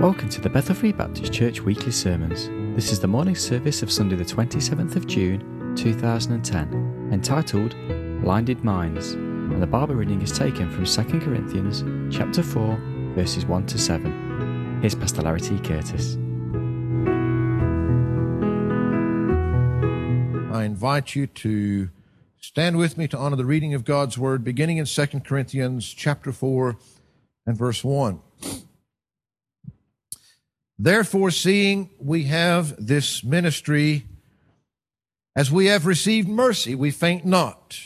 Welcome to the Bethel Free Baptist Church weekly sermons. This is the morning service of Sunday, the 27th of June 2010, entitled Blinded Minds, and the Bible reading is taken from 2 Corinthians chapter 4, verses 1 to 7. Here's Pastor Larry T. Curtis. I invite you to stand with me to honor the reading of God's word beginning in 2 Corinthians chapter 4 and verse 1. Therefore, seeing we have this ministry, as we have received mercy, we faint not,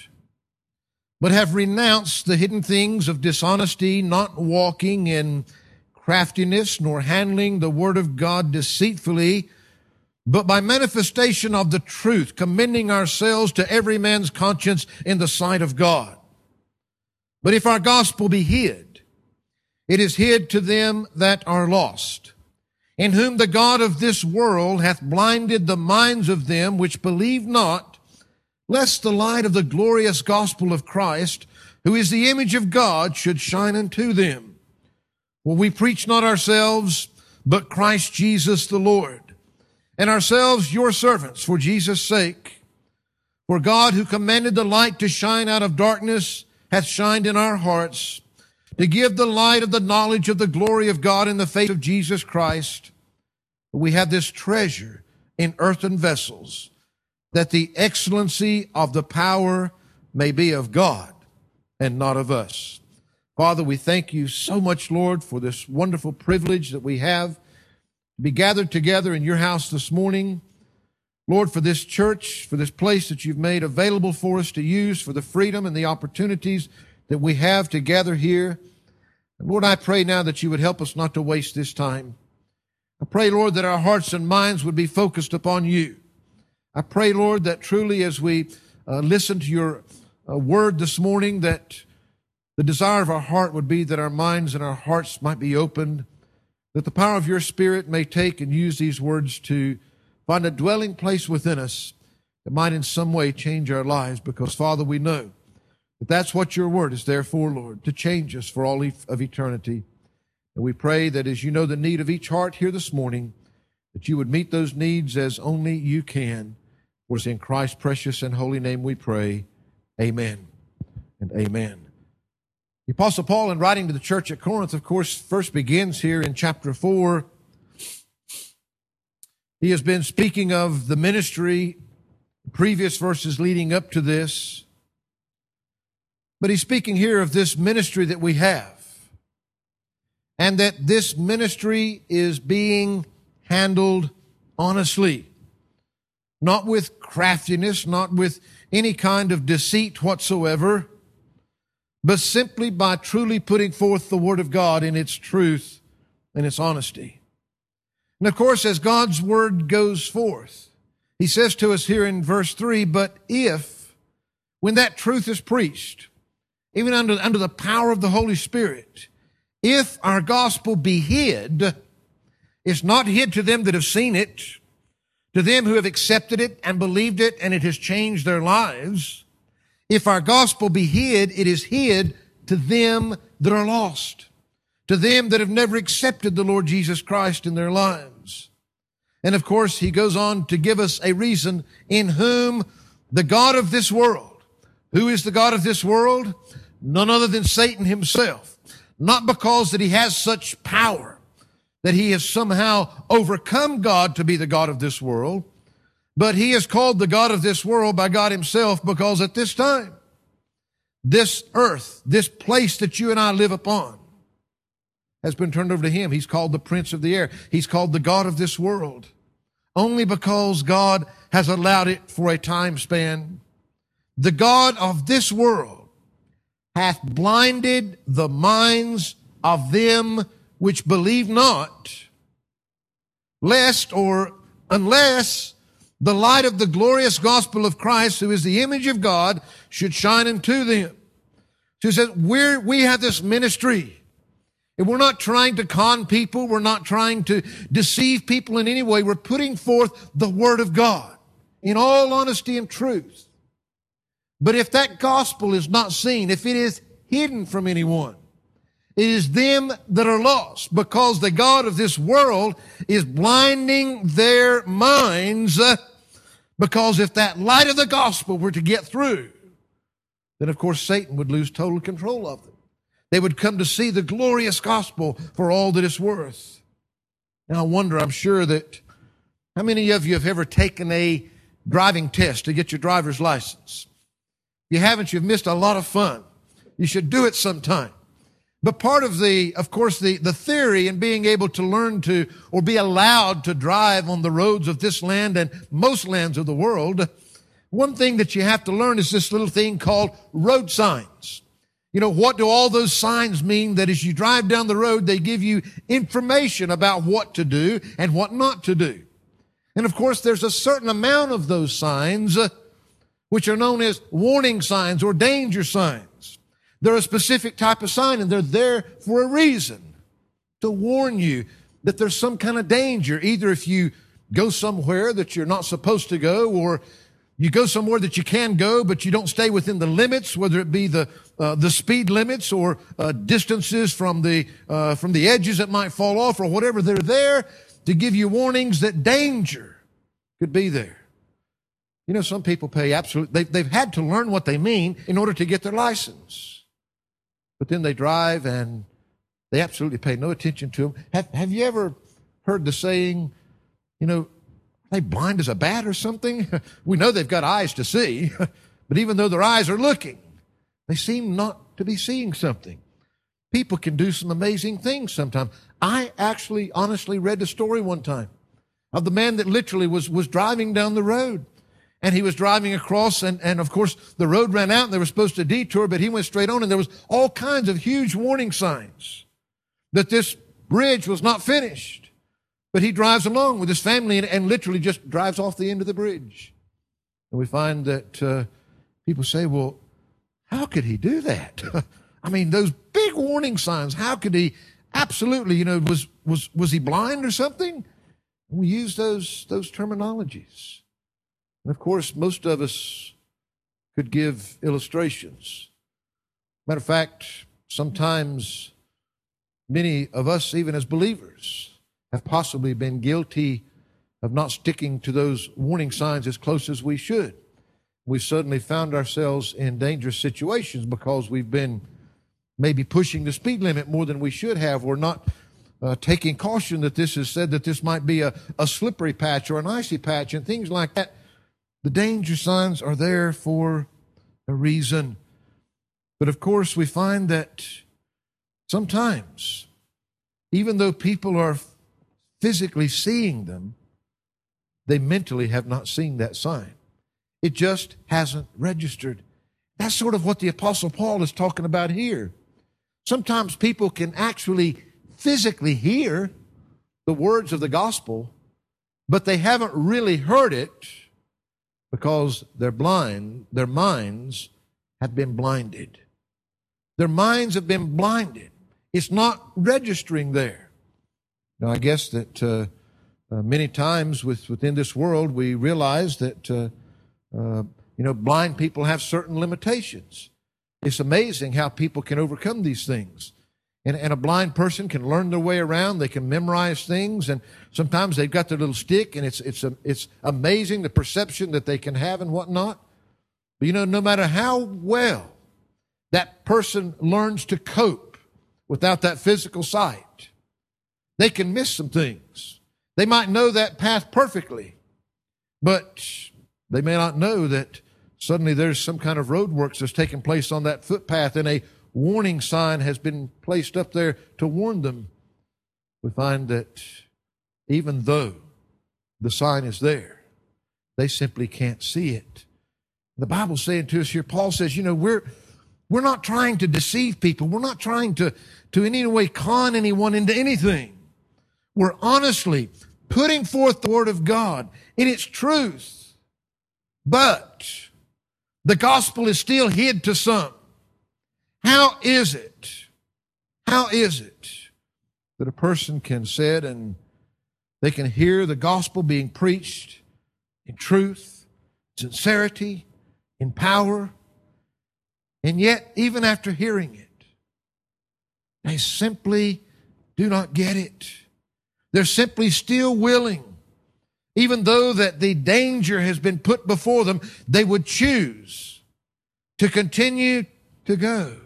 but have renounced the hidden things of dishonesty, not walking in craftiness, nor handling the word of God deceitfully, but by manifestation of the truth, commending ourselves to every man's conscience in the sight of God. But if our gospel be hid, it is hid to them that are lost in whom the God of this world hath blinded the minds of them which believe not, lest the light of the glorious gospel of Christ, who is the image of God, should shine unto them. For we preach not ourselves, but Christ Jesus the Lord, and ourselves your servants for Jesus' sake. For God, who commanded the light to shine out of darkness, hath shined in our hearts to give the light of the knowledge of the glory of God in the face of Jesus Christ. We have this treasure in earthen vessels, that the excellency of the power may be of God and not of us. Father, we thank you so much, Lord, for this wonderful privilege that we have to be gathered together in your house this morning. Lord, for this church, for this place that you've made available for us to use, for the freedom and the opportunities that we have to gather here. Lord, I pray now that you would help us not to waste this time. I pray, Lord, that our hearts and minds would be focused upon you. I pray, Lord, that truly as we uh, listen to your uh, word this morning, that the desire of our heart would be that our minds and our hearts might be opened, that the power of your Spirit may take and use these words to find a dwelling place within us that might in some way change our lives, because, Father, we know that that's what your word is there for, Lord, to change us for all of eternity. And we pray that as you know the need of each heart here this morning, that you would meet those needs as only you can. For it's in Christ's precious and holy name we pray. Amen and amen. The Apostle Paul, in writing to the church at Corinth, of course, first begins here in chapter 4. He has been speaking of the ministry, previous verses leading up to this. But he's speaking here of this ministry that we have and that this ministry is being handled honestly, not with craftiness, not with any kind of deceit whatsoever, but simply by truly putting forth the Word of God in its truth and its honesty. And of course, as God's Word goes forth, He says to us here in verse 3 But if, when that truth is preached, even under, under the power of the Holy Spirit, if our gospel be hid, it's not hid to them that have seen it, to them who have accepted it and believed it and it has changed their lives. If our gospel be hid, it is hid to them that are lost, to them that have never accepted the Lord Jesus Christ in their lives. And of course, he goes on to give us a reason in whom the God of this world, who is the God of this world? None other than Satan himself not because that he has such power that he has somehow overcome God to be the God of this world, but he is called the God of this world by God himself because at this time, this earth, this place that you and I live upon, has been turned over to him. He's called the prince of the air. He's called the God of this world. Only because God has allowed it for a time span. The God of this world hath blinded the minds of them which believe not, lest or unless the light of the glorious gospel of Christ, who is the image of God, should shine into them. She says, we're, we have this ministry. And we're not trying to con people. We're not trying to deceive people in any way. We're putting forth the word of God in all honesty and truth. But if that gospel is not seen, if it is hidden from anyone, It is them that are lost because the God of this world is blinding their minds. Uh, because if that light of the gospel were to get through, then of course Satan would lose total control of them. They would come to see the glorious gospel for all that it's worth. And I wonder, I'm sure that how many of you have ever taken a driving test to get your driver's license? You haven't, you've missed a lot of fun. You should do it sometime. But part of the, of course, the, the theory in being able to learn to or be allowed to drive on the roads of this land and most lands of the world, one thing that you have to learn is this little thing called road signs. You know, what do all those signs mean that as you drive down the road, they give you information about what to do and what not to do? And of course, there's a certain amount of those signs uh, which are known as warning signs or danger signs. They're a specific type of sign and they're there for a reason to warn you that there's some kind of danger. Either if you go somewhere that you're not supposed to go or you go somewhere that you can go, but you don't stay within the limits, whether it be the uh, the speed limits or uh, distances from the uh, from the edges that might fall off or whatever. They're there to give you warnings that danger could be there. You know, some people pay absolute. They've, they've had to learn what they mean in order to get their license but then they drive and they absolutely pay no attention to them. Have, have you ever heard the saying, you know, they blind as a bat or something? we know they've got eyes to see, but even though their eyes are looking, they seem not to be seeing something. People can do some amazing things sometimes. I actually honestly read a story one time of the man that literally was, was driving down the road and he was driving across and, and of course the road ran out and they were supposed to detour, but he went straight on and there was all kinds of huge warning signs that this bridge was not finished. But he drives along with his family and, and literally just drives off the end of the bridge. And we find that uh, people say, well, how could he do that? I mean, those big warning signs, how could he absolutely, you know, was, was, was he blind or something? We use those, those terminologies. And of course, most of us could give illustrations. Matter of fact, sometimes many of us, even as believers, have possibly been guilty of not sticking to those warning signs as close as we should. We've suddenly found ourselves in dangerous situations because we've been maybe pushing the speed limit more than we should have, We're not uh, taking caution that this is said that this might be a, a slippery patch or an icy patch and things like that. The danger signs are there for a reason. But of course, we find that sometimes, even though people are physically seeing them, they mentally have not seen that sign. It just hasn't registered. That's sort of what the Apostle Paul is talking about here. Sometimes people can actually physically hear the words of the gospel, but they haven't really heard it because they're blind, their minds have been blinded. Their minds have been blinded. It's not registering there. Now, I guess that uh, uh, many times with, within this world, we realize that, uh, uh you know, blind people have certain limitations. It's amazing how people can overcome these things. And, and a blind person can learn their way around. They can memorize things. And sometimes they've got their little stick and it's, it's, a, it's amazing the perception that they can have and whatnot. But you know, no matter how well that person learns to cope without that physical sight, they can miss some things. They might know that path perfectly, but they may not know that suddenly there's some kind of roadworks that's taking place on that footpath in a warning sign has been placed up there to warn them, we find that even though the sign is there, they simply can't see it. The Bible's saying to us here, Paul says, you know, we're we're not trying to deceive people. We're not trying to, to in any way con anyone into anything. We're honestly putting forth the word of God in its truth. But the gospel is still hid to some. How is it? How is it that a person can sit and they can hear the gospel being preached in truth, sincerity, in power, and yet, even after hearing it, They simply do not get it. They're simply still willing. Even though that the danger has been put before them, they would choose to continue to go.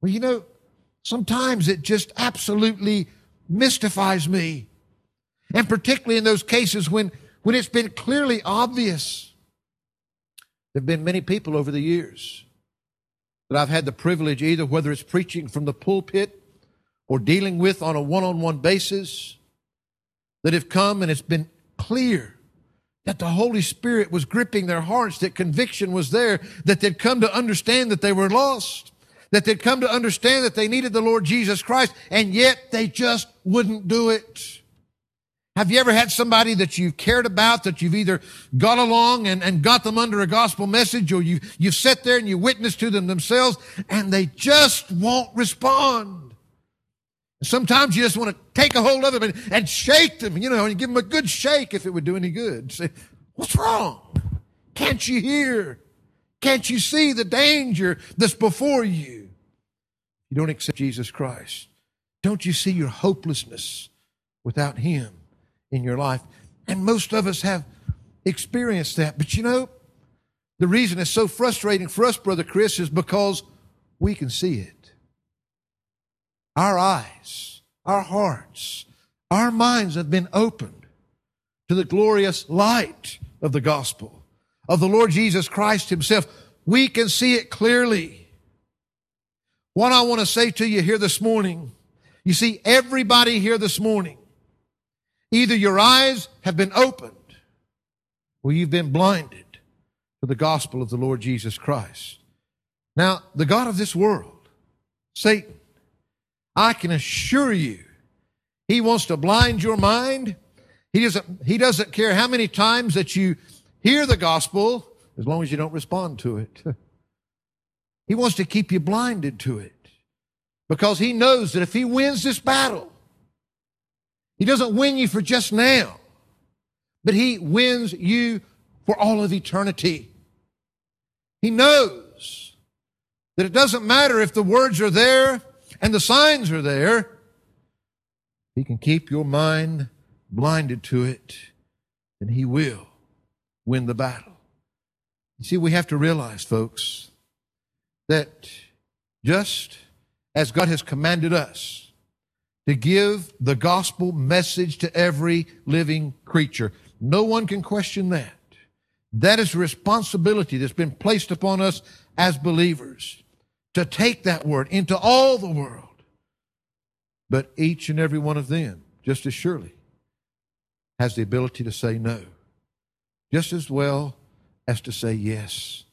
Well, you know, sometimes it just absolutely mystifies me. And particularly in those cases when, when it's been clearly obvious. There have been many people over the years that I've had the privilege, either whether it's preaching from the pulpit or dealing with on a one on one basis, that have come and it's been clear that the Holy Spirit was gripping their hearts, that conviction was there, that they'd come to understand that they were lost, that they'd come to understand that they needed the Lord Jesus Christ, and yet they just wouldn't do it. Have you ever had somebody that you've cared about, that you've either got along and, and got them under a gospel message, or you, you've sat there and you witnessed to them themselves, and they just won't respond? Sometimes you just want to take a hold of them and, and shake them, you know, and give them a good shake if it would do any good. Say, what's wrong? Can't you hear? Can't you see the danger that's before you? You don't accept Jesus Christ. Don't you see your hopelessness without Him? in your life. And most of us have experienced that. But you know, the reason it's so frustrating for us, Brother Chris, is because we can see it. Our eyes, our hearts, our minds have been opened to the glorious light of the gospel, of the Lord Jesus Christ Himself. We can see it clearly. What I want to say to you here this morning, you see, everybody here this morning Either your eyes have been opened or you've been blinded to the gospel of the Lord Jesus Christ. Now, the God of this world, Satan, I can assure you, he wants to blind your mind. He doesn't, he doesn't care how many times that you hear the gospel, as long as you don't respond to it. He wants to keep you blinded to it because he knows that if he wins this battle, he doesn't win you for just now, but He wins you for all of eternity. He knows that it doesn't matter if the words are there and the signs are there. He can keep your mind blinded to it, and He will win the battle. You see, we have to realize, folks, that just as God has commanded us, to give the gospel message to every living creature. No one can question that. That is a responsibility that's been placed upon us as believers to take that word into all the world. But each and every one of them, just as surely, has the ability to say no, just as well as to say yes.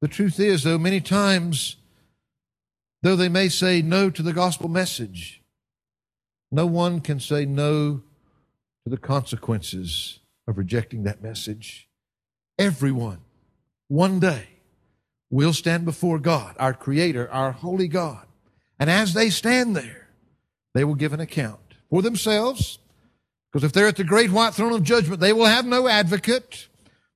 The truth is, though, many times, though they may say no to the gospel message, no one can say no to the consequences of rejecting that message. Everyone, one day, will stand before God, our Creator, our holy God. And as they stand there, they will give an account for themselves. Because if they're at the great white throne of judgment, they will have no advocate.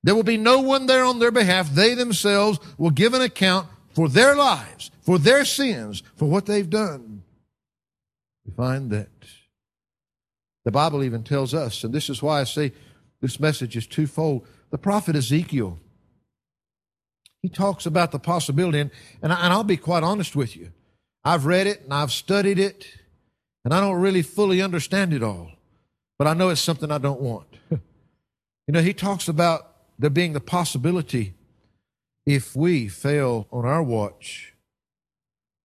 There will be no one there on their behalf. They themselves will give an account for their lives, for their sins, for what they've done. We find that the Bible even tells us, and this is why I say this message is twofold. The prophet Ezekiel, he talks about the possibility, and, and, I, and I'll be quite honest with you. I've read it and I've studied it, and I don't really fully understand it all, but I know it's something I don't want. you know, he talks about there being the possibility if we fail on our watch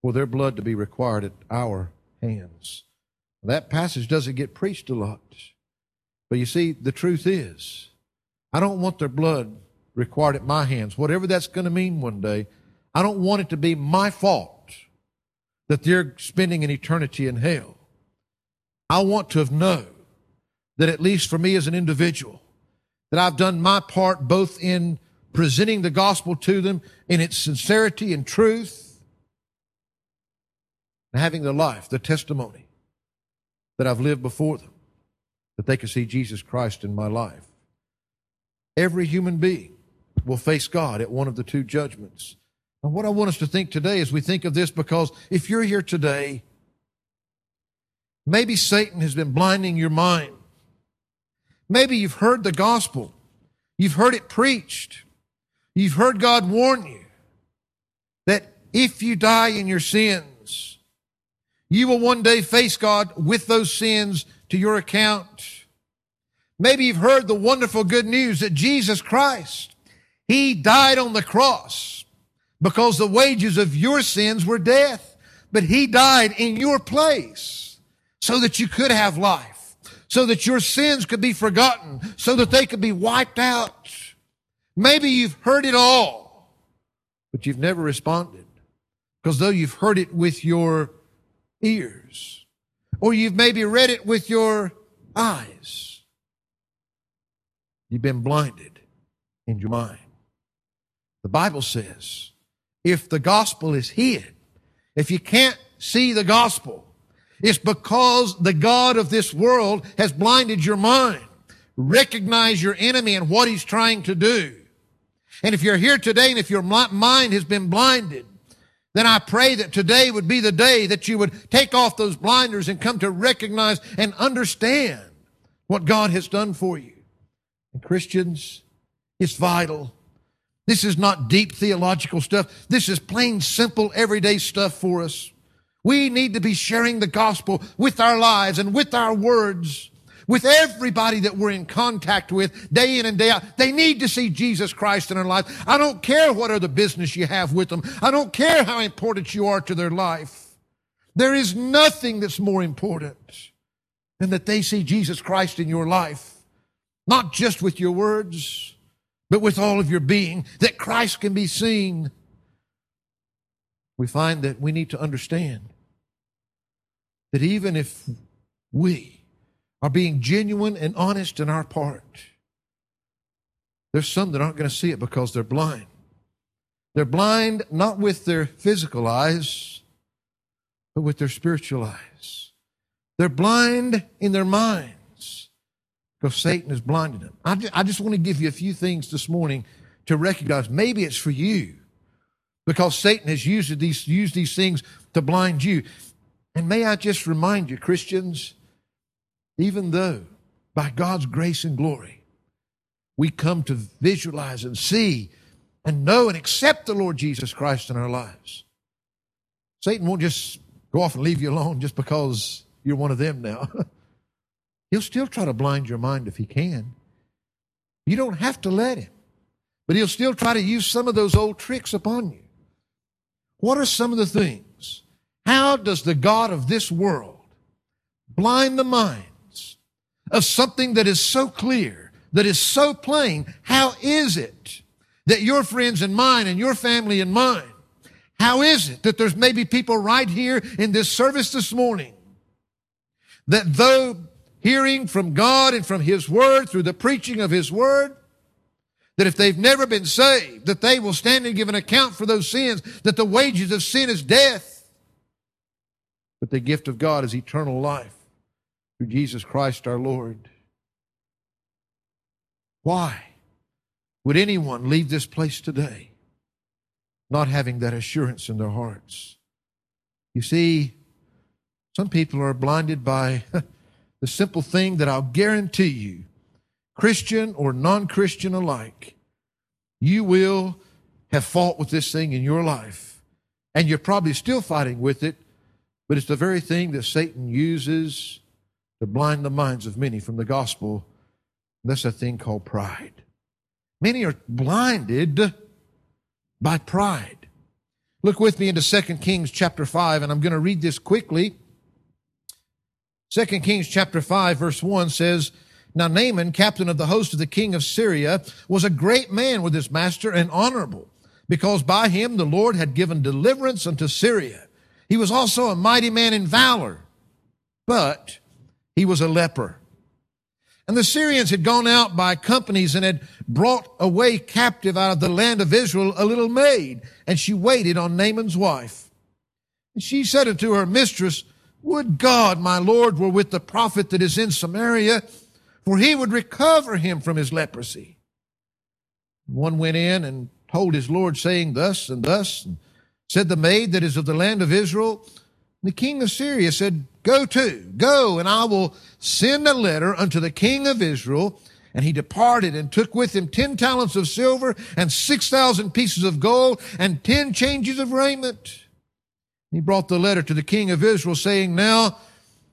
for their blood to be required at our hands. That passage doesn't get preached a lot. But you see, the truth is, I don't want their blood required at my hands, whatever that's going to mean one day. I don't want it to be my fault that they're spending an eternity in hell. I want to have known that at least for me as an individual, that I've done my part both in presenting the gospel to them in its sincerity and truth, and having the life, the testimony that I've lived before them, that they can see Jesus Christ in my life. Every human being will face God at one of the two judgments. Now, what I want us to think today as we think of this, because if you're here today, maybe Satan has been blinding your mind. Maybe you've heard the gospel, you've heard it preached, you've heard God warn you that if you die in your sins, you will one day face God with those sins to your account. Maybe you've heard the wonderful good news that Jesus Christ, He died on the cross because the wages of your sins were death, but He died in your place so that you could have life, so that your sins could be forgotten, so that they could be wiped out. Maybe you've heard it all, but you've never responded because though you've heard it with your ears, or you've maybe read it with your eyes, you've been blinded in your mind. The Bible says, if the gospel is hid, if you can't see the gospel, it's because the God of this world has blinded your mind. Recognize your enemy and what he's trying to do. And if you're here today and if your mind has been blinded, then I pray that today would be the day that you would take off those blinders and come to recognize and understand what God has done for you. And Christians, it's vital. This is not deep theological stuff. This is plain, simple, everyday stuff for us. We need to be sharing the gospel with our lives and with our words with everybody that we're in contact with day in and day out. They need to see Jesus Christ in their life. I don't care what other business you have with them. I don't care how important you are to their life. There is nothing that's more important than that they see Jesus Christ in your life, not just with your words, but with all of your being, that Christ can be seen. We find that we need to understand that even if we are being genuine and honest in our part. There's some that aren't going to see it because they're blind. They're blind not with their physical eyes, but with their spiritual eyes. They're blind in their minds because Satan has blinded them. I just, I just want to give you a few things this morning to recognize. Maybe it's for you because Satan has used these, used these things to blind you. And may I just remind you, Christians, even though by God's grace and glory, we come to visualize and see and know and accept the Lord Jesus Christ in our lives. Satan won't just go off and leave you alone just because you're one of them now. he'll still try to blind your mind if he can. You don't have to let him, but he'll still try to use some of those old tricks upon you. What are some of the things? How does the God of this world blind the minds of something that is so clear, that is so plain, how is it that your friends and mine and your family and mine, how is it that there's maybe people right here in this service this morning that though hearing from God and from His Word through the preaching of His Word, that if they've never been saved, that they will stand and give an account for those sins, that the wages of sin is death, but the gift of God is eternal life through Jesus Christ our Lord. Why would anyone leave this place today not having that assurance in their hearts? You see, some people are blinded by the simple thing that I'll guarantee you, Christian or non Christian alike, you will have fought with this thing in your life. And you're probably still fighting with it, but it's the very thing that Satan uses to blind the minds of many from the gospel. That's a thing called pride. Many are blinded by pride. Look with me into 2 Kings chapter 5, and I'm going to read this quickly. 2 Kings chapter 5, verse 1 says, Now Naaman, captain of the host of the king of Syria, was a great man with his master and honorable, because by him the Lord had given deliverance unto Syria. He was also a mighty man in valor. But he was a leper. And the Syrians had gone out by companies and had brought away captive out of the land of Israel a little maid, and she waited on Naaman's wife. And she said unto her mistress, Would God, my Lord, were with the prophet that is in Samaria, for he would recover him from his leprosy. One went in and told his Lord, saying, Thus and thus, and said the maid that is of the land of Israel, the king of Syria said, Go to, go, and I will send a letter unto the king of Israel. And he departed and took with him ten talents of silver and six thousand pieces of gold and ten changes of raiment. He brought the letter to the king of Israel, saying, Now,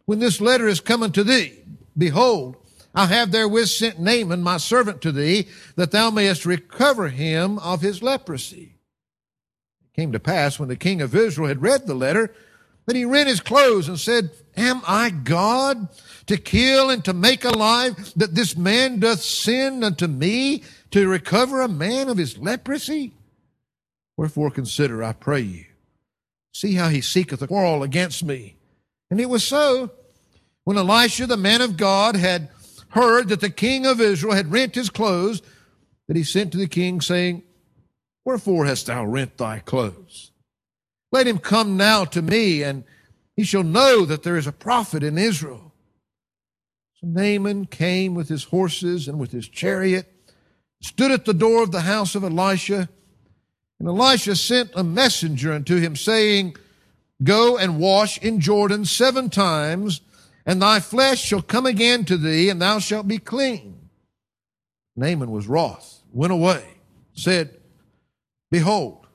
when this letter is coming to thee, behold, I have therewith sent Naaman, my servant, to thee, that thou mayest recover him of his leprosy. Came to pass, when the king of Israel had read the letter, that he rent his clothes and said, Am I God to kill and to make alive, that this man doth sin unto me to recover a man of his leprosy? Wherefore consider, I pray you, see how he seeketh a quarrel against me. And it was so, when Elisha, the man of God, had heard that the king of Israel had rent his clothes, that he sent to the king, saying, Wherefore hast thou rent thy clothes? Let him come now to me, and he shall know that there is a prophet in Israel. So Naaman came with his horses and with his chariot, stood at the door of the house of Elisha, and Elisha sent a messenger unto him, saying, Go and wash in Jordan seven times, and thy flesh shall come again to thee, and thou shalt be clean. Naaman was wroth, went away, said, Behold,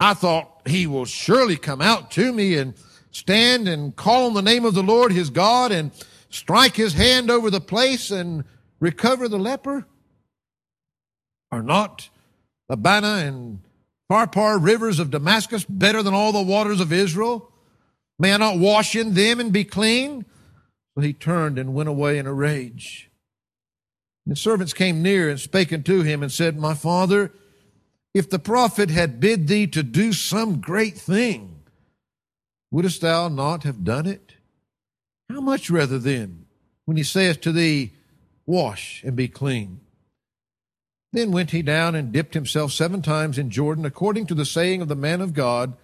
I thought he will surely come out to me and stand and call on the name of the Lord his God and strike his hand over the place and recover the leper? Are not Abana and Pharpar rivers of Damascus better than all the waters of Israel? May I not wash in them and be clean? So he turned and went away in a rage. And the servants came near and spake unto him and said, My father, if the prophet had bid thee to do some great thing, wouldst thou not have done it? How much rather then, when he saith to thee, Wash and be clean? Then went he down and dipped himself seven times in Jordan, according to the saying of the man of God,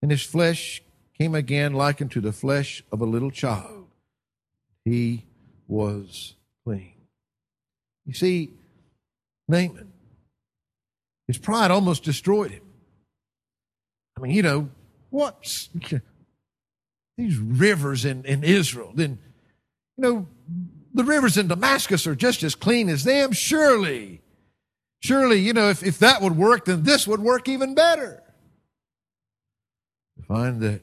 and his flesh came again like unto the flesh of a little child he was clean. You see, Naaman, his pride almost destroyed him. I mean, you know, what? These rivers in, in Israel, then, you know, the rivers in Damascus are just as clean as them. Surely, surely, you know, if, if that would work, then this would work even better. We find that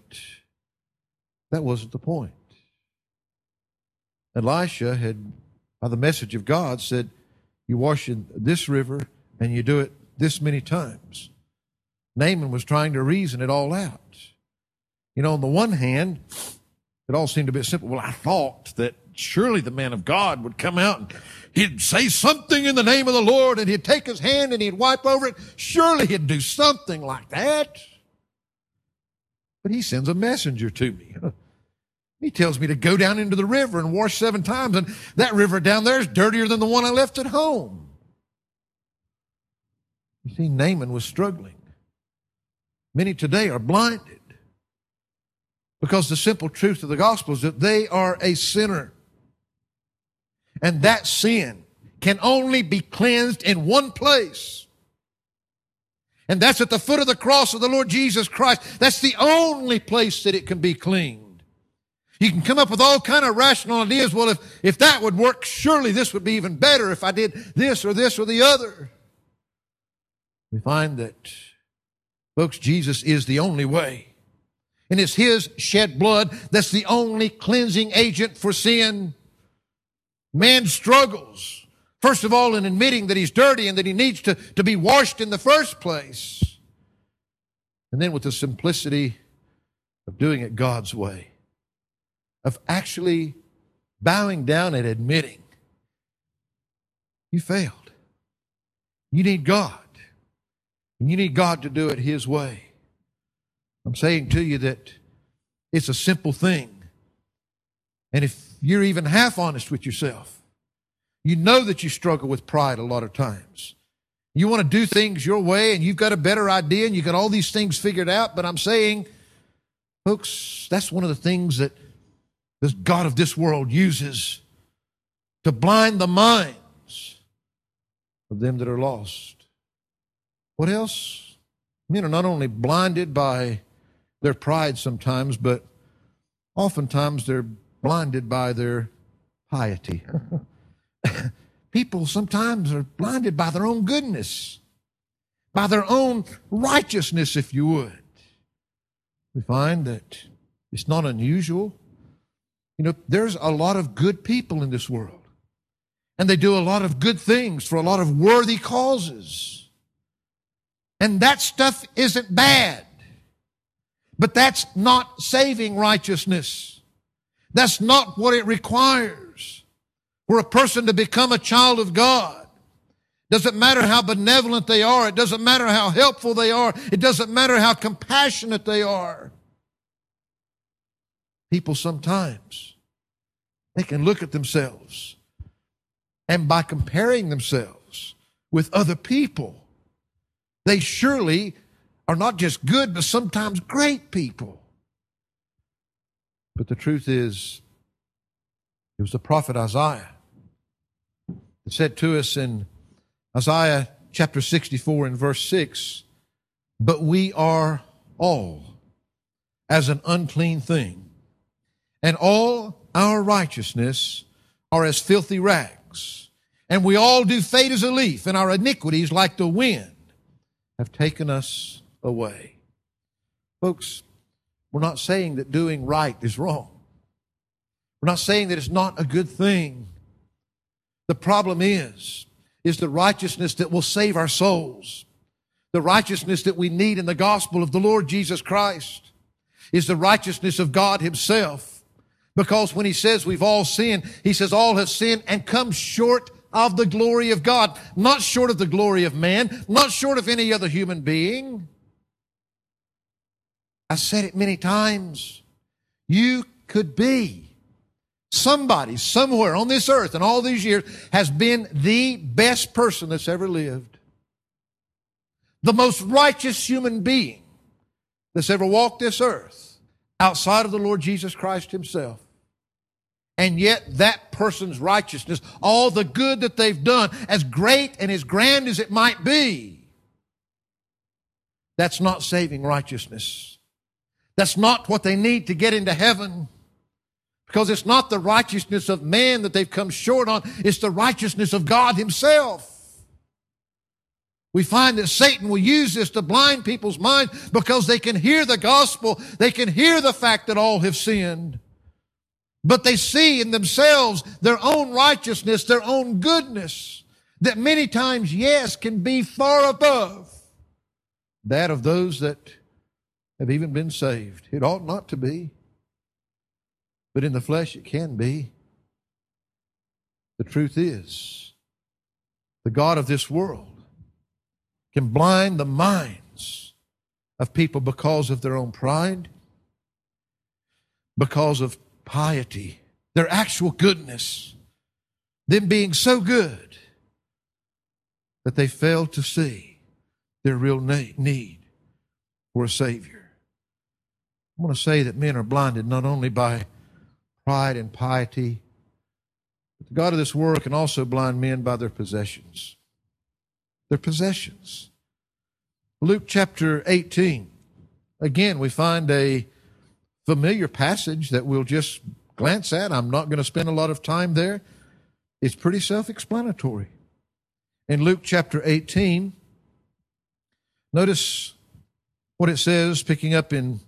that wasn't the point. Elisha had, by the message of God, said, You wash in this river and you do it this many times. Naaman was trying to reason it all out. You know, on the one hand, it all seemed a bit simple. Well, I thought that surely the man of God would come out and he'd say something in the name of the Lord and he'd take his hand and he'd wipe over it. Surely he'd do something like that. But he sends a messenger to me. He tells me to go down into the river and wash seven times, and that river down there is dirtier than the one I left at home. You see, Naaman was struggling. Many today are blinded because the simple truth of the gospel is that they are a sinner. And that sin can only be cleansed in one place. And that's at the foot of the cross of the Lord Jesus Christ. That's the only place that it can be cleaned. You can come up with all kind of rational ideas. Well, if, if that would work, surely this would be even better if I did this or this or the other. We find that, folks, Jesus is the only way. And it's His shed blood that's the only cleansing agent for sin. Man struggles, first of all, in admitting that he's dirty and that he needs to, to be washed in the first place. And then with the simplicity of doing it God's way of actually bowing down and admitting you failed. You need God. And you need God to do it His way. I'm saying to you that it's a simple thing. And if you're even half honest with yourself, you know that you struggle with pride a lot of times. You want to do things your way and you've got a better idea and you got all these things figured out, but I'm saying, folks, that's one of the things that this God of this world uses to blind the minds of them that are lost. What else? Men are not only blinded by their pride sometimes, but oftentimes they're blinded by their piety. People sometimes are blinded by their own goodness, by their own righteousness, if you would. We find that it's not unusual. You know, there's a lot of good people in this world, and they do a lot of good things for a lot of worthy causes. And that stuff isn't bad. But that's not saving righteousness. That's not what it requires for a person to become a child of God. Doesn't matter how benevolent they are. It doesn't matter how helpful they are. It doesn't matter how compassionate they are. People sometimes, they can look at themselves and by comparing themselves with other people, they surely are not just good, but sometimes great people. But the truth is, it was the prophet Isaiah that said to us in Isaiah chapter 64 and verse 6 But we are all as an unclean thing, and all our righteousness are as filthy rags. And we all do fade as a leaf, and our iniquities, like the wind, have taken us away. Folks, we're not saying that doing right is wrong. We're not saying that it's not a good thing. The problem is, is the righteousness that will save our souls. The righteousness that we need in the gospel of the Lord Jesus Christ is the righteousness of God Himself. Because when He says we've all sinned, He says all have sinned and come short of the glory of God. Not short of the glory of man, not short of any other human being. I said it many times. You could be somebody somewhere on this earth in all these years has been the best person that's ever lived. The most righteous human being that's ever walked this earth outside of the Lord Jesus Christ himself. And yet that person's righteousness, all the good that they've done, as great and as grand as it might be, that's not saving righteousness. That's not what they need to get into heaven. Because it's not the righteousness of man that they've come short on, it's the righteousness of God Himself. We find that Satan will use this to blind people's minds because they can hear the gospel, they can hear the fact that all have sinned. But they see in themselves their own righteousness, their own goodness, that many times, yes, can be far above that of those that have even been saved. It ought not to be, but in the flesh it can be. The truth is, the God of this world can blind the minds of people because of their own pride, because of piety, their actual goodness, them being so good that they fail to see their real need for a Savior. I want to say that men are blinded not only by pride and piety, but the God of this world can also blind men by their possessions. Their possessions. Luke chapter 18. Again, we find a familiar passage that we'll just glance at. I'm not going to spend a lot of time there. It's pretty self explanatory. In Luke chapter 18, notice what it says, picking up in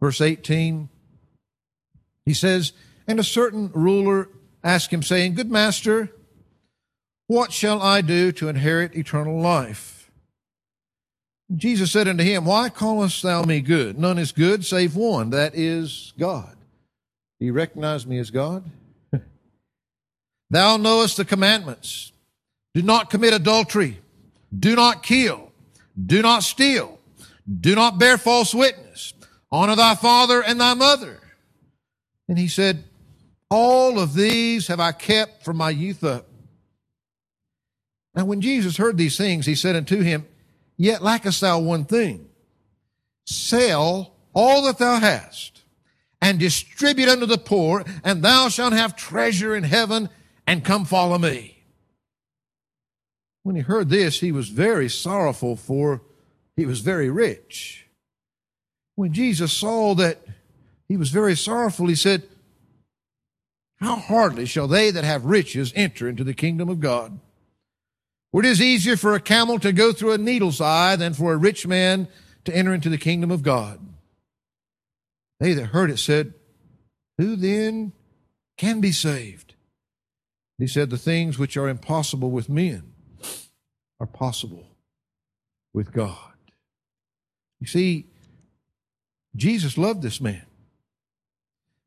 Verse 18, he says, And a certain ruler asked him, saying, Good master, what shall I do to inherit eternal life? Jesus said unto him, Why callest thou me good? None is good save one, that is God. Do you recognize me as God? thou knowest the commandments. Do not commit adultery. Do not kill. Do not steal. Do not bear false witness. Honor thy father and thy mother. And he said, All of these have I kept from my youth up. Now, when Jesus heard these things, he said unto him, Yet lackest thou one thing. Sell all that thou hast and distribute unto the poor, and thou shalt have treasure in heaven, and come follow me. When he heard this, he was very sorrowful, for he was very rich. When Jesus saw that he was very sorrowful, he said, How hardly shall they that have riches enter into the kingdom of God? For it is easier for a camel to go through a needle's eye than for a rich man to enter into the kingdom of God. They that heard it said, Who then can be saved? He said, The things which are impossible with men are possible with God. You see, Jesus loved this man.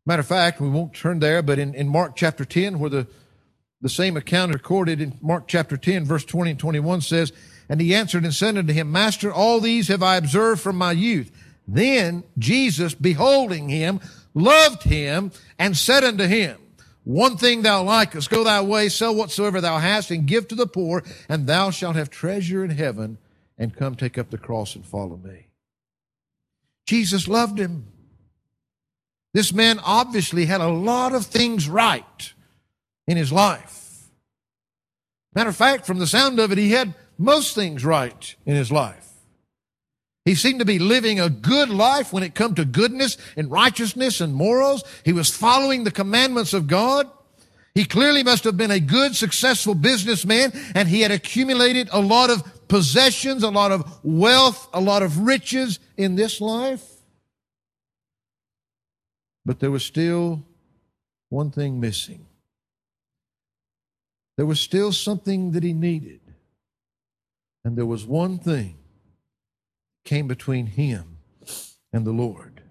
Matter of fact, we won't turn there, but in, in Mark chapter 10, where the, the same account recorded in Mark chapter 10, verse 20 and 21 says, And he answered and said unto him, Master, all these have I observed from my youth. Then Jesus, beholding him, loved him, and said unto him, One thing thou likest, go thy way, sell whatsoever thou hast, and give to the poor, and thou shalt have treasure in heaven, and come take up the cross and follow me. Jesus loved him. This man obviously had a lot of things right in his life. Matter of fact, from the sound of it, he had most things right in his life. He seemed to be living a good life when it come to goodness and righteousness and morals. He was following the commandments of God. He clearly must have been a good, successful businessman, and he had accumulated a lot of possessions, a lot of wealth, a lot of riches in this life. But there was still one thing missing. There was still something that he needed. And there was one thing came between him and the Lord.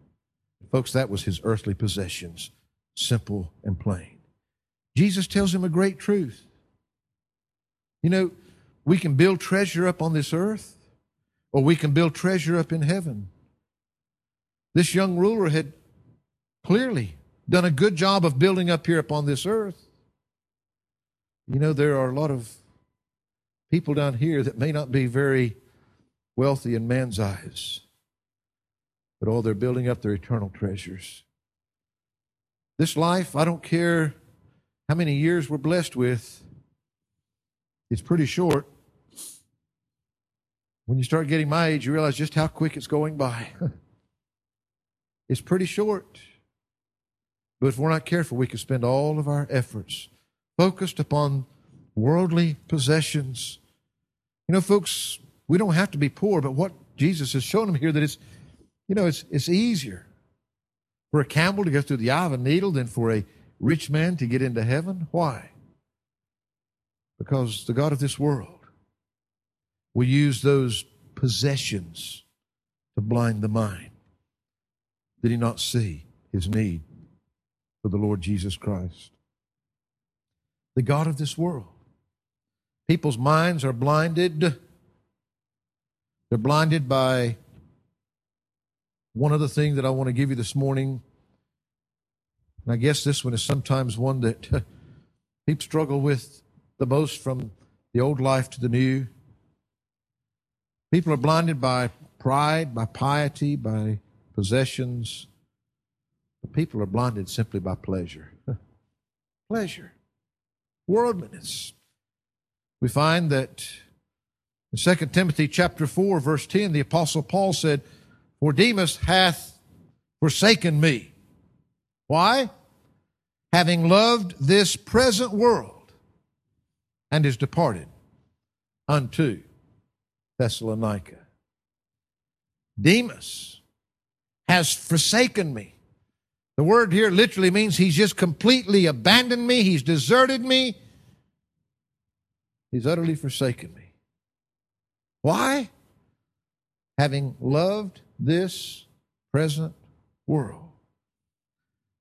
Folks, that was his earthly possessions, simple and plain. Jesus tells him a great truth. You know, we can build treasure up on this earth, or we can build treasure up in heaven. This young ruler had clearly done a good job of building up here upon this earth. You know, there are a lot of people down here that may not be very wealthy in man's eyes, but oh, they're building up their eternal treasures. This life, I don't care how many years we're blessed with, it's pretty short. When you start getting my age, you realize just how quick it's going by. it's pretty short. But if we're not careful, we can spend all of our efforts focused upon worldly possessions. You know, folks, we don't have to be poor, but what Jesus has shown them here that it's, you know, it's, it's easier for a camel to go through the eye of a needle than for a rich man to get into heaven. Why? Because the God of this world will use those possessions to blind the mind. Did he not see his need for the Lord Jesus Christ? The God of this world. People's minds are blinded they're blinded by one other thing that I want to give you this morning. And I guess this one is sometimes one that people struggle with the most from the old life to the new. People are blinded by pride, by piety, by possessions. But people are blinded simply by pleasure. pleasure. Worldliness. We find that in 2 Timothy chapter 4, verse 10, the apostle Paul said, For Demas hath forsaken me. Why? Having loved this present world and is departed unto Thessalonica. Demas has forsaken me. The word here literally means he's just completely abandoned me. He's deserted me. He's utterly forsaken me. Why? Having loved this present world.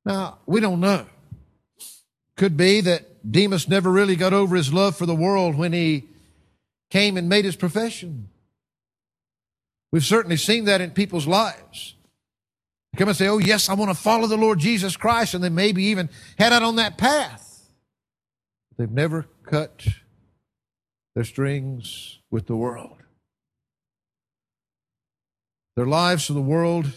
Now, we don't know. Could be that Demas never really got over his love for the world when he came and made his profession. We've certainly seen that in people's lives. Come and say, Oh, yes, I want to follow the Lord Jesus Christ, and they maybe even head out on that path. They've never cut their strings with the world their lives to the world,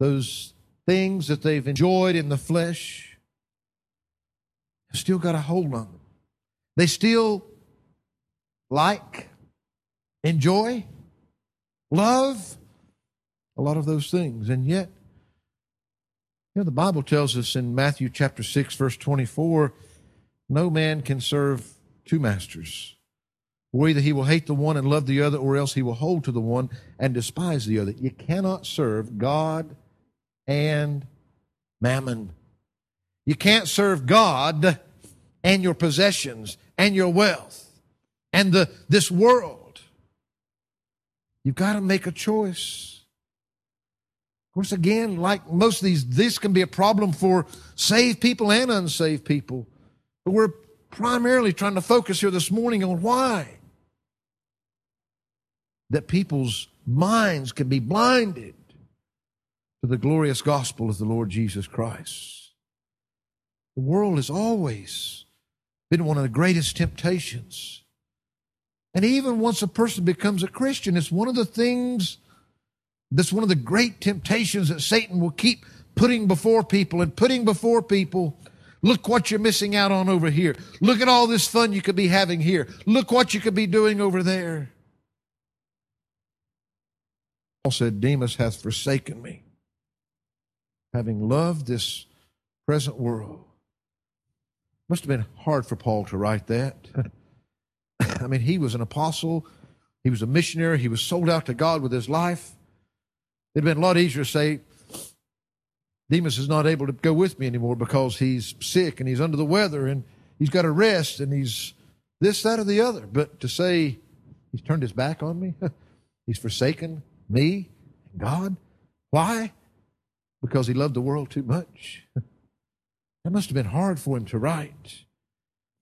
those things that they've enjoyed in the flesh, have still got a hold on them. they still like, enjoy, love a lot of those things. And yet, you know, the Bible tells us in Matthew chapter 6, verse 24, no man can serve two masters. Or either he will hate the one and love the other, or else he will hold to the one and despise the other. You cannot serve God and mammon. You can't serve God and your possessions and your wealth and the, this world. You've got to make a choice. Of course, again, like most of these, this can be a problem for saved people and unsaved people. But we're primarily trying to focus here this morning on why. That people's minds can be blinded to the glorious gospel of the Lord Jesus Christ. The world has always been one of the greatest temptations. And even once a person becomes a Christian, it's one of the things that's one of the great temptations that Satan will keep putting before people and putting before people. Look what you're missing out on over here. Look at all this fun you could be having here. Look what you could be doing over there. Paul said, Demas hath forsaken me, having loved this present world. Must have been hard for Paul to write that. I mean, he was an apostle, he was a missionary, he was sold out to God with his life. It'd been a lot easier to say, Demas is not able to go with me anymore because he's sick and he's under the weather and he's got to rest and he's this, that, or the other. But to say he's turned his back on me, he's forsaken me and God. Why? Because he loved the world too much. That must have been hard for him to write.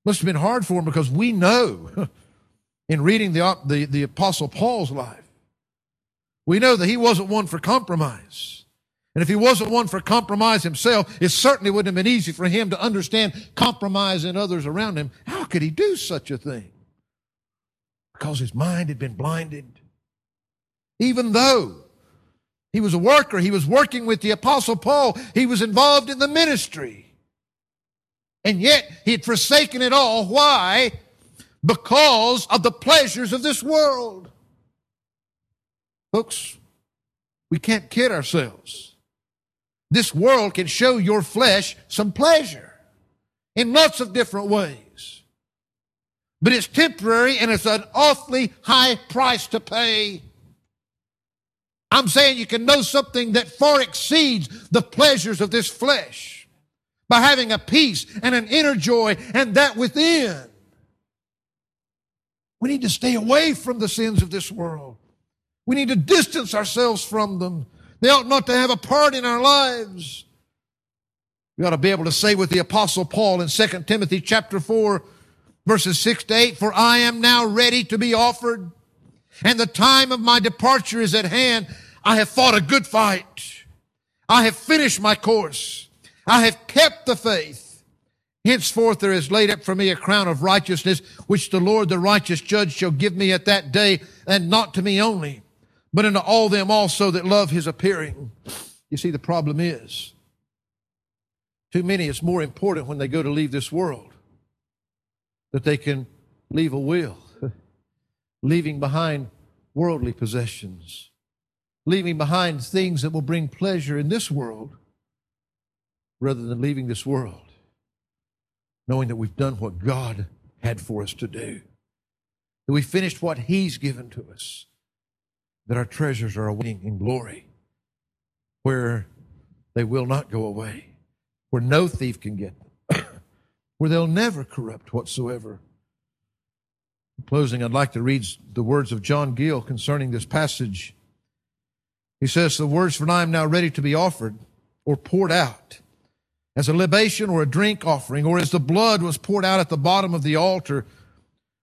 Must have been hard for him because we know in reading the, the, the Apostle Paul's life we know that he wasn't one for compromise. And if he wasn't one for compromise himself, it certainly wouldn't have been easy for him to understand compromise in others around him. How could he do such a thing? Because his mind had been blinded. Even though he was a worker, he was working with the Apostle Paul, he was involved in the ministry. And yet he had forsaken it all. Why? Because of the pleasures of this world. Folks, we can't kid ourselves. This world can show your flesh some pleasure in lots of different ways. But it's temporary and it's an awfully high price to pay. I'm saying you can know something that far exceeds the pleasures of this flesh by having a peace and an inner joy and that within. We need to stay away from the sins of this world. We need to distance ourselves from them. They ought not to have a part in our lives. We ought to be able to say with the apostle Paul in 2 Timothy chapter 4 verses 6 to 8, for I am now ready to be offered and the time of my departure is at hand. I have fought a good fight. I have finished my course. I have kept the faith. Henceforth there is laid up for me a crown of righteousness, which the Lord the righteous judge shall give me at that day, and not to me only, but unto all them also that love his appearing. You see, the problem is, too many, it's more important when they go to leave this world that they can leave a will, leaving behind worldly possessions, leaving behind things that will bring pleasure in this world rather than leaving this world knowing that we've done what God had for us to do, that we finished what He's given to us, that our treasures are awaiting in glory, where they will not go away, where no thief can get them, where they'll never corrupt whatsoever. In closing, I'd like to read the words of John Gill concerning this passage. He says, The words, for I am now ready to be offered or poured out as a libation or a drink offering, or as the blood was poured out at the bottom of the altar,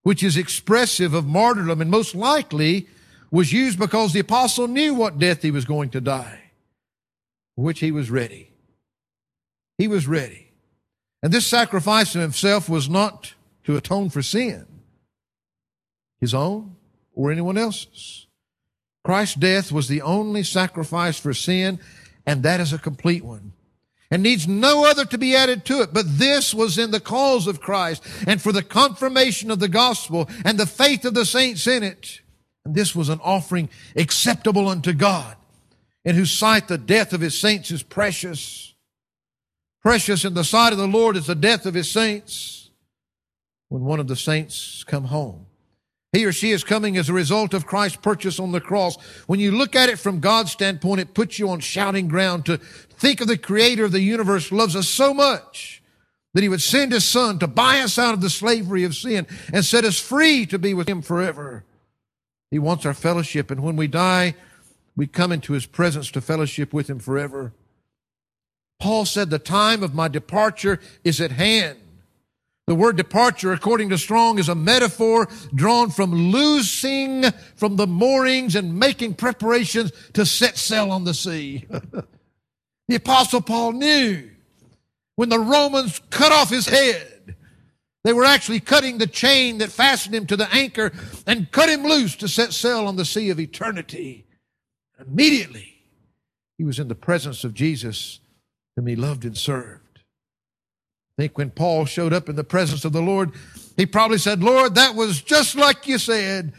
which is expressive of martyrdom and most likely was used because the apostle knew what death he was going to die, for which he was ready. He was ready. And this sacrifice of himself was not to atone for sin, his own or anyone else's. Christ's death was the only sacrifice for sin, and that is a complete one. and needs no other to be added to it. But this was in the cause of Christ and for the confirmation of the gospel and the faith of the saints in it. And this was an offering acceptable unto God, in whose sight the death of his saints is precious. Precious in the sight of the Lord is the death of his saints when one of the saints come home. He or she is coming as a result of Christ's purchase on the cross. When you look at it from God's standpoint, it puts you on shouting ground to think of the creator of the universe loves us so much that he would send his son to buy us out of the slavery of sin and set us free to be with him forever. He wants our fellowship, and when we die, we come into his presence to fellowship with him forever. Paul said, The time of my departure is at hand. The word departure, according to Strong, is a metaphor drawn from loosing from the moorings and making preparations to set sail on the sea. the apostle Paul knew when the Romans cut off his head, they were actually cutting the chain that fastened him to the anchor and cut him loose to set sail on the sea of eternity. Immediately, he was in the presence of Jesus whom he loved and served. I think when Paul showed up in the presence of the Lord, he probably said, Lord, that was just like you said.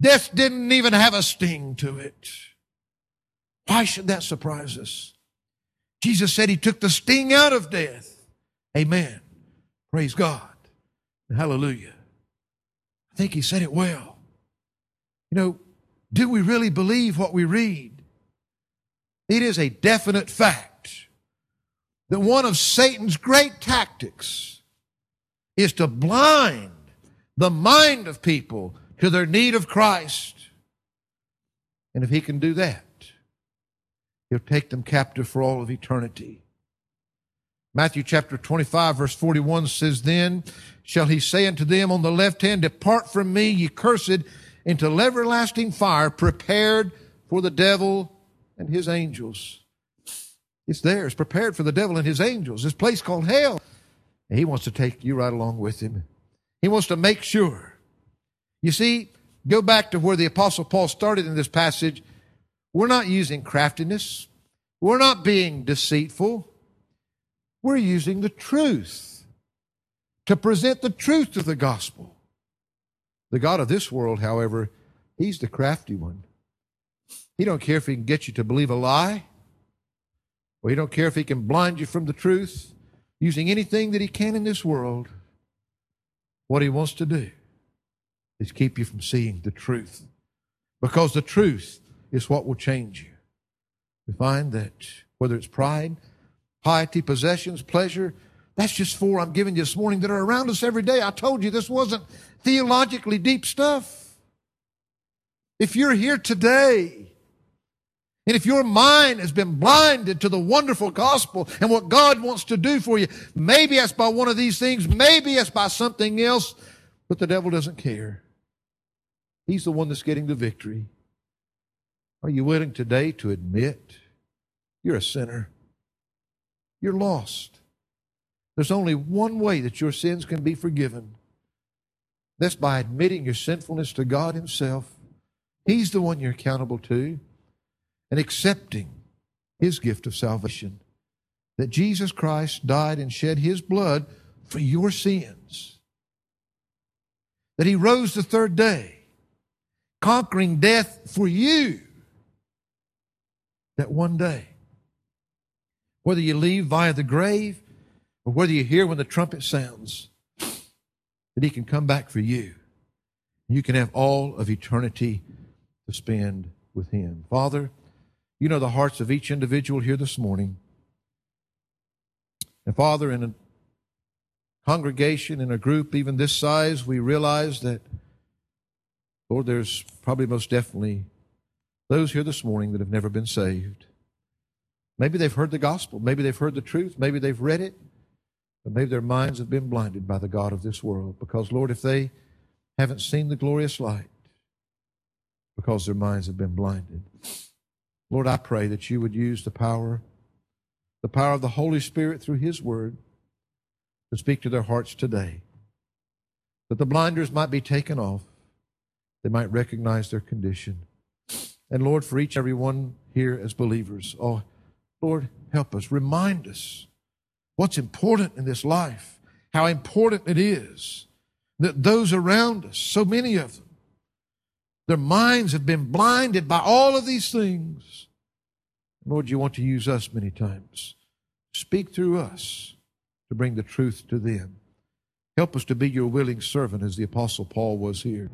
Death didn't even have a sting to it. Why should that surprise us? Jesus said he took the sting out of death. Amen. Praise God. Hallelujah. I think he said it well. You know, do we really believe what we read? It is a definite fact that one of Satan's great tactics is to blind the mind of people to their need of Christ. And if he can do that, he'll take them captive for all of eternity. Matthew chapter 25, verse 41 says, Then shall he say unto them on the left hand, Depart from me, ye cursed, into everlasting fire, prepared for the devil and his angels. It's there. It's prepared for the devil and his angels. This place called hell. And he wants to take you right along with him. He wants to make sure. You see, go back to where the Apostle Paul started in this passage. We're not using craftiness. We're not being deceitful. We're using the truth to present the truth of the gospel. The God of this world, however, he's the crafty one. He don't care if he can get you to believe a lie. or he don't care if he can blind you from the truth using anything that he can in this world. What he wants to do is keep you from seeing the truth. Because the truth is what will change you. We find that whether it's pride, piety, possessions, pleasure, that's just four I'm giving you this morning that are around us every day. I told you this wasn't theologically deep stuff. If you're here today and if your mind has been blinded to the wonderful gospel and what God wants to do for you, maybe it's by one of these things, maybe it's by something else, but the devil doesn't care. He's the one that's getting the victory. Are you willing today to admit you're a sinner? You're lost. There's only one way that your sins can be forgiven. That's by admitting your sinfulness to God Himself. He's the one you're accountable to and accepting his gift of salvation. That Jesus Christ died and shed his blood for your sins. That he rose the third day, conquering death for you. That one day, whether you leave via the grave or whether you hear when the trumpet sounds, that he can come back for you. You can have all of eternity to spend with him. Father, you know the hearts of each individual here this morning. And Father, in a congregation, in a group even this size, we realize that, Lord, there's probably most definitely those here this morning that have never been saved. Maybe they've heard the gospel. Maybe they've heard the truth. Maybe they've read it. But maybe their minds have been blinded by the God of this world. Because, Lord, if they haven't seen the glorious light, because their minds have been blinded. Lord, I pray that you would use the power, the power of the Holy Spirit through His Word to speak to their hearts today. That the blinders might be taken off, they might recognize their condition. And Lord, for each and every one here as believers, oh, Lord, help us. Remind us what's important in this life, how important it is that those around us, so many of them, their minds have been blinded by all of these things. Lord, you want to use us many times. Speak through us to bring the truth to them. Help us to be your willing servant as the Apostle Paul was here.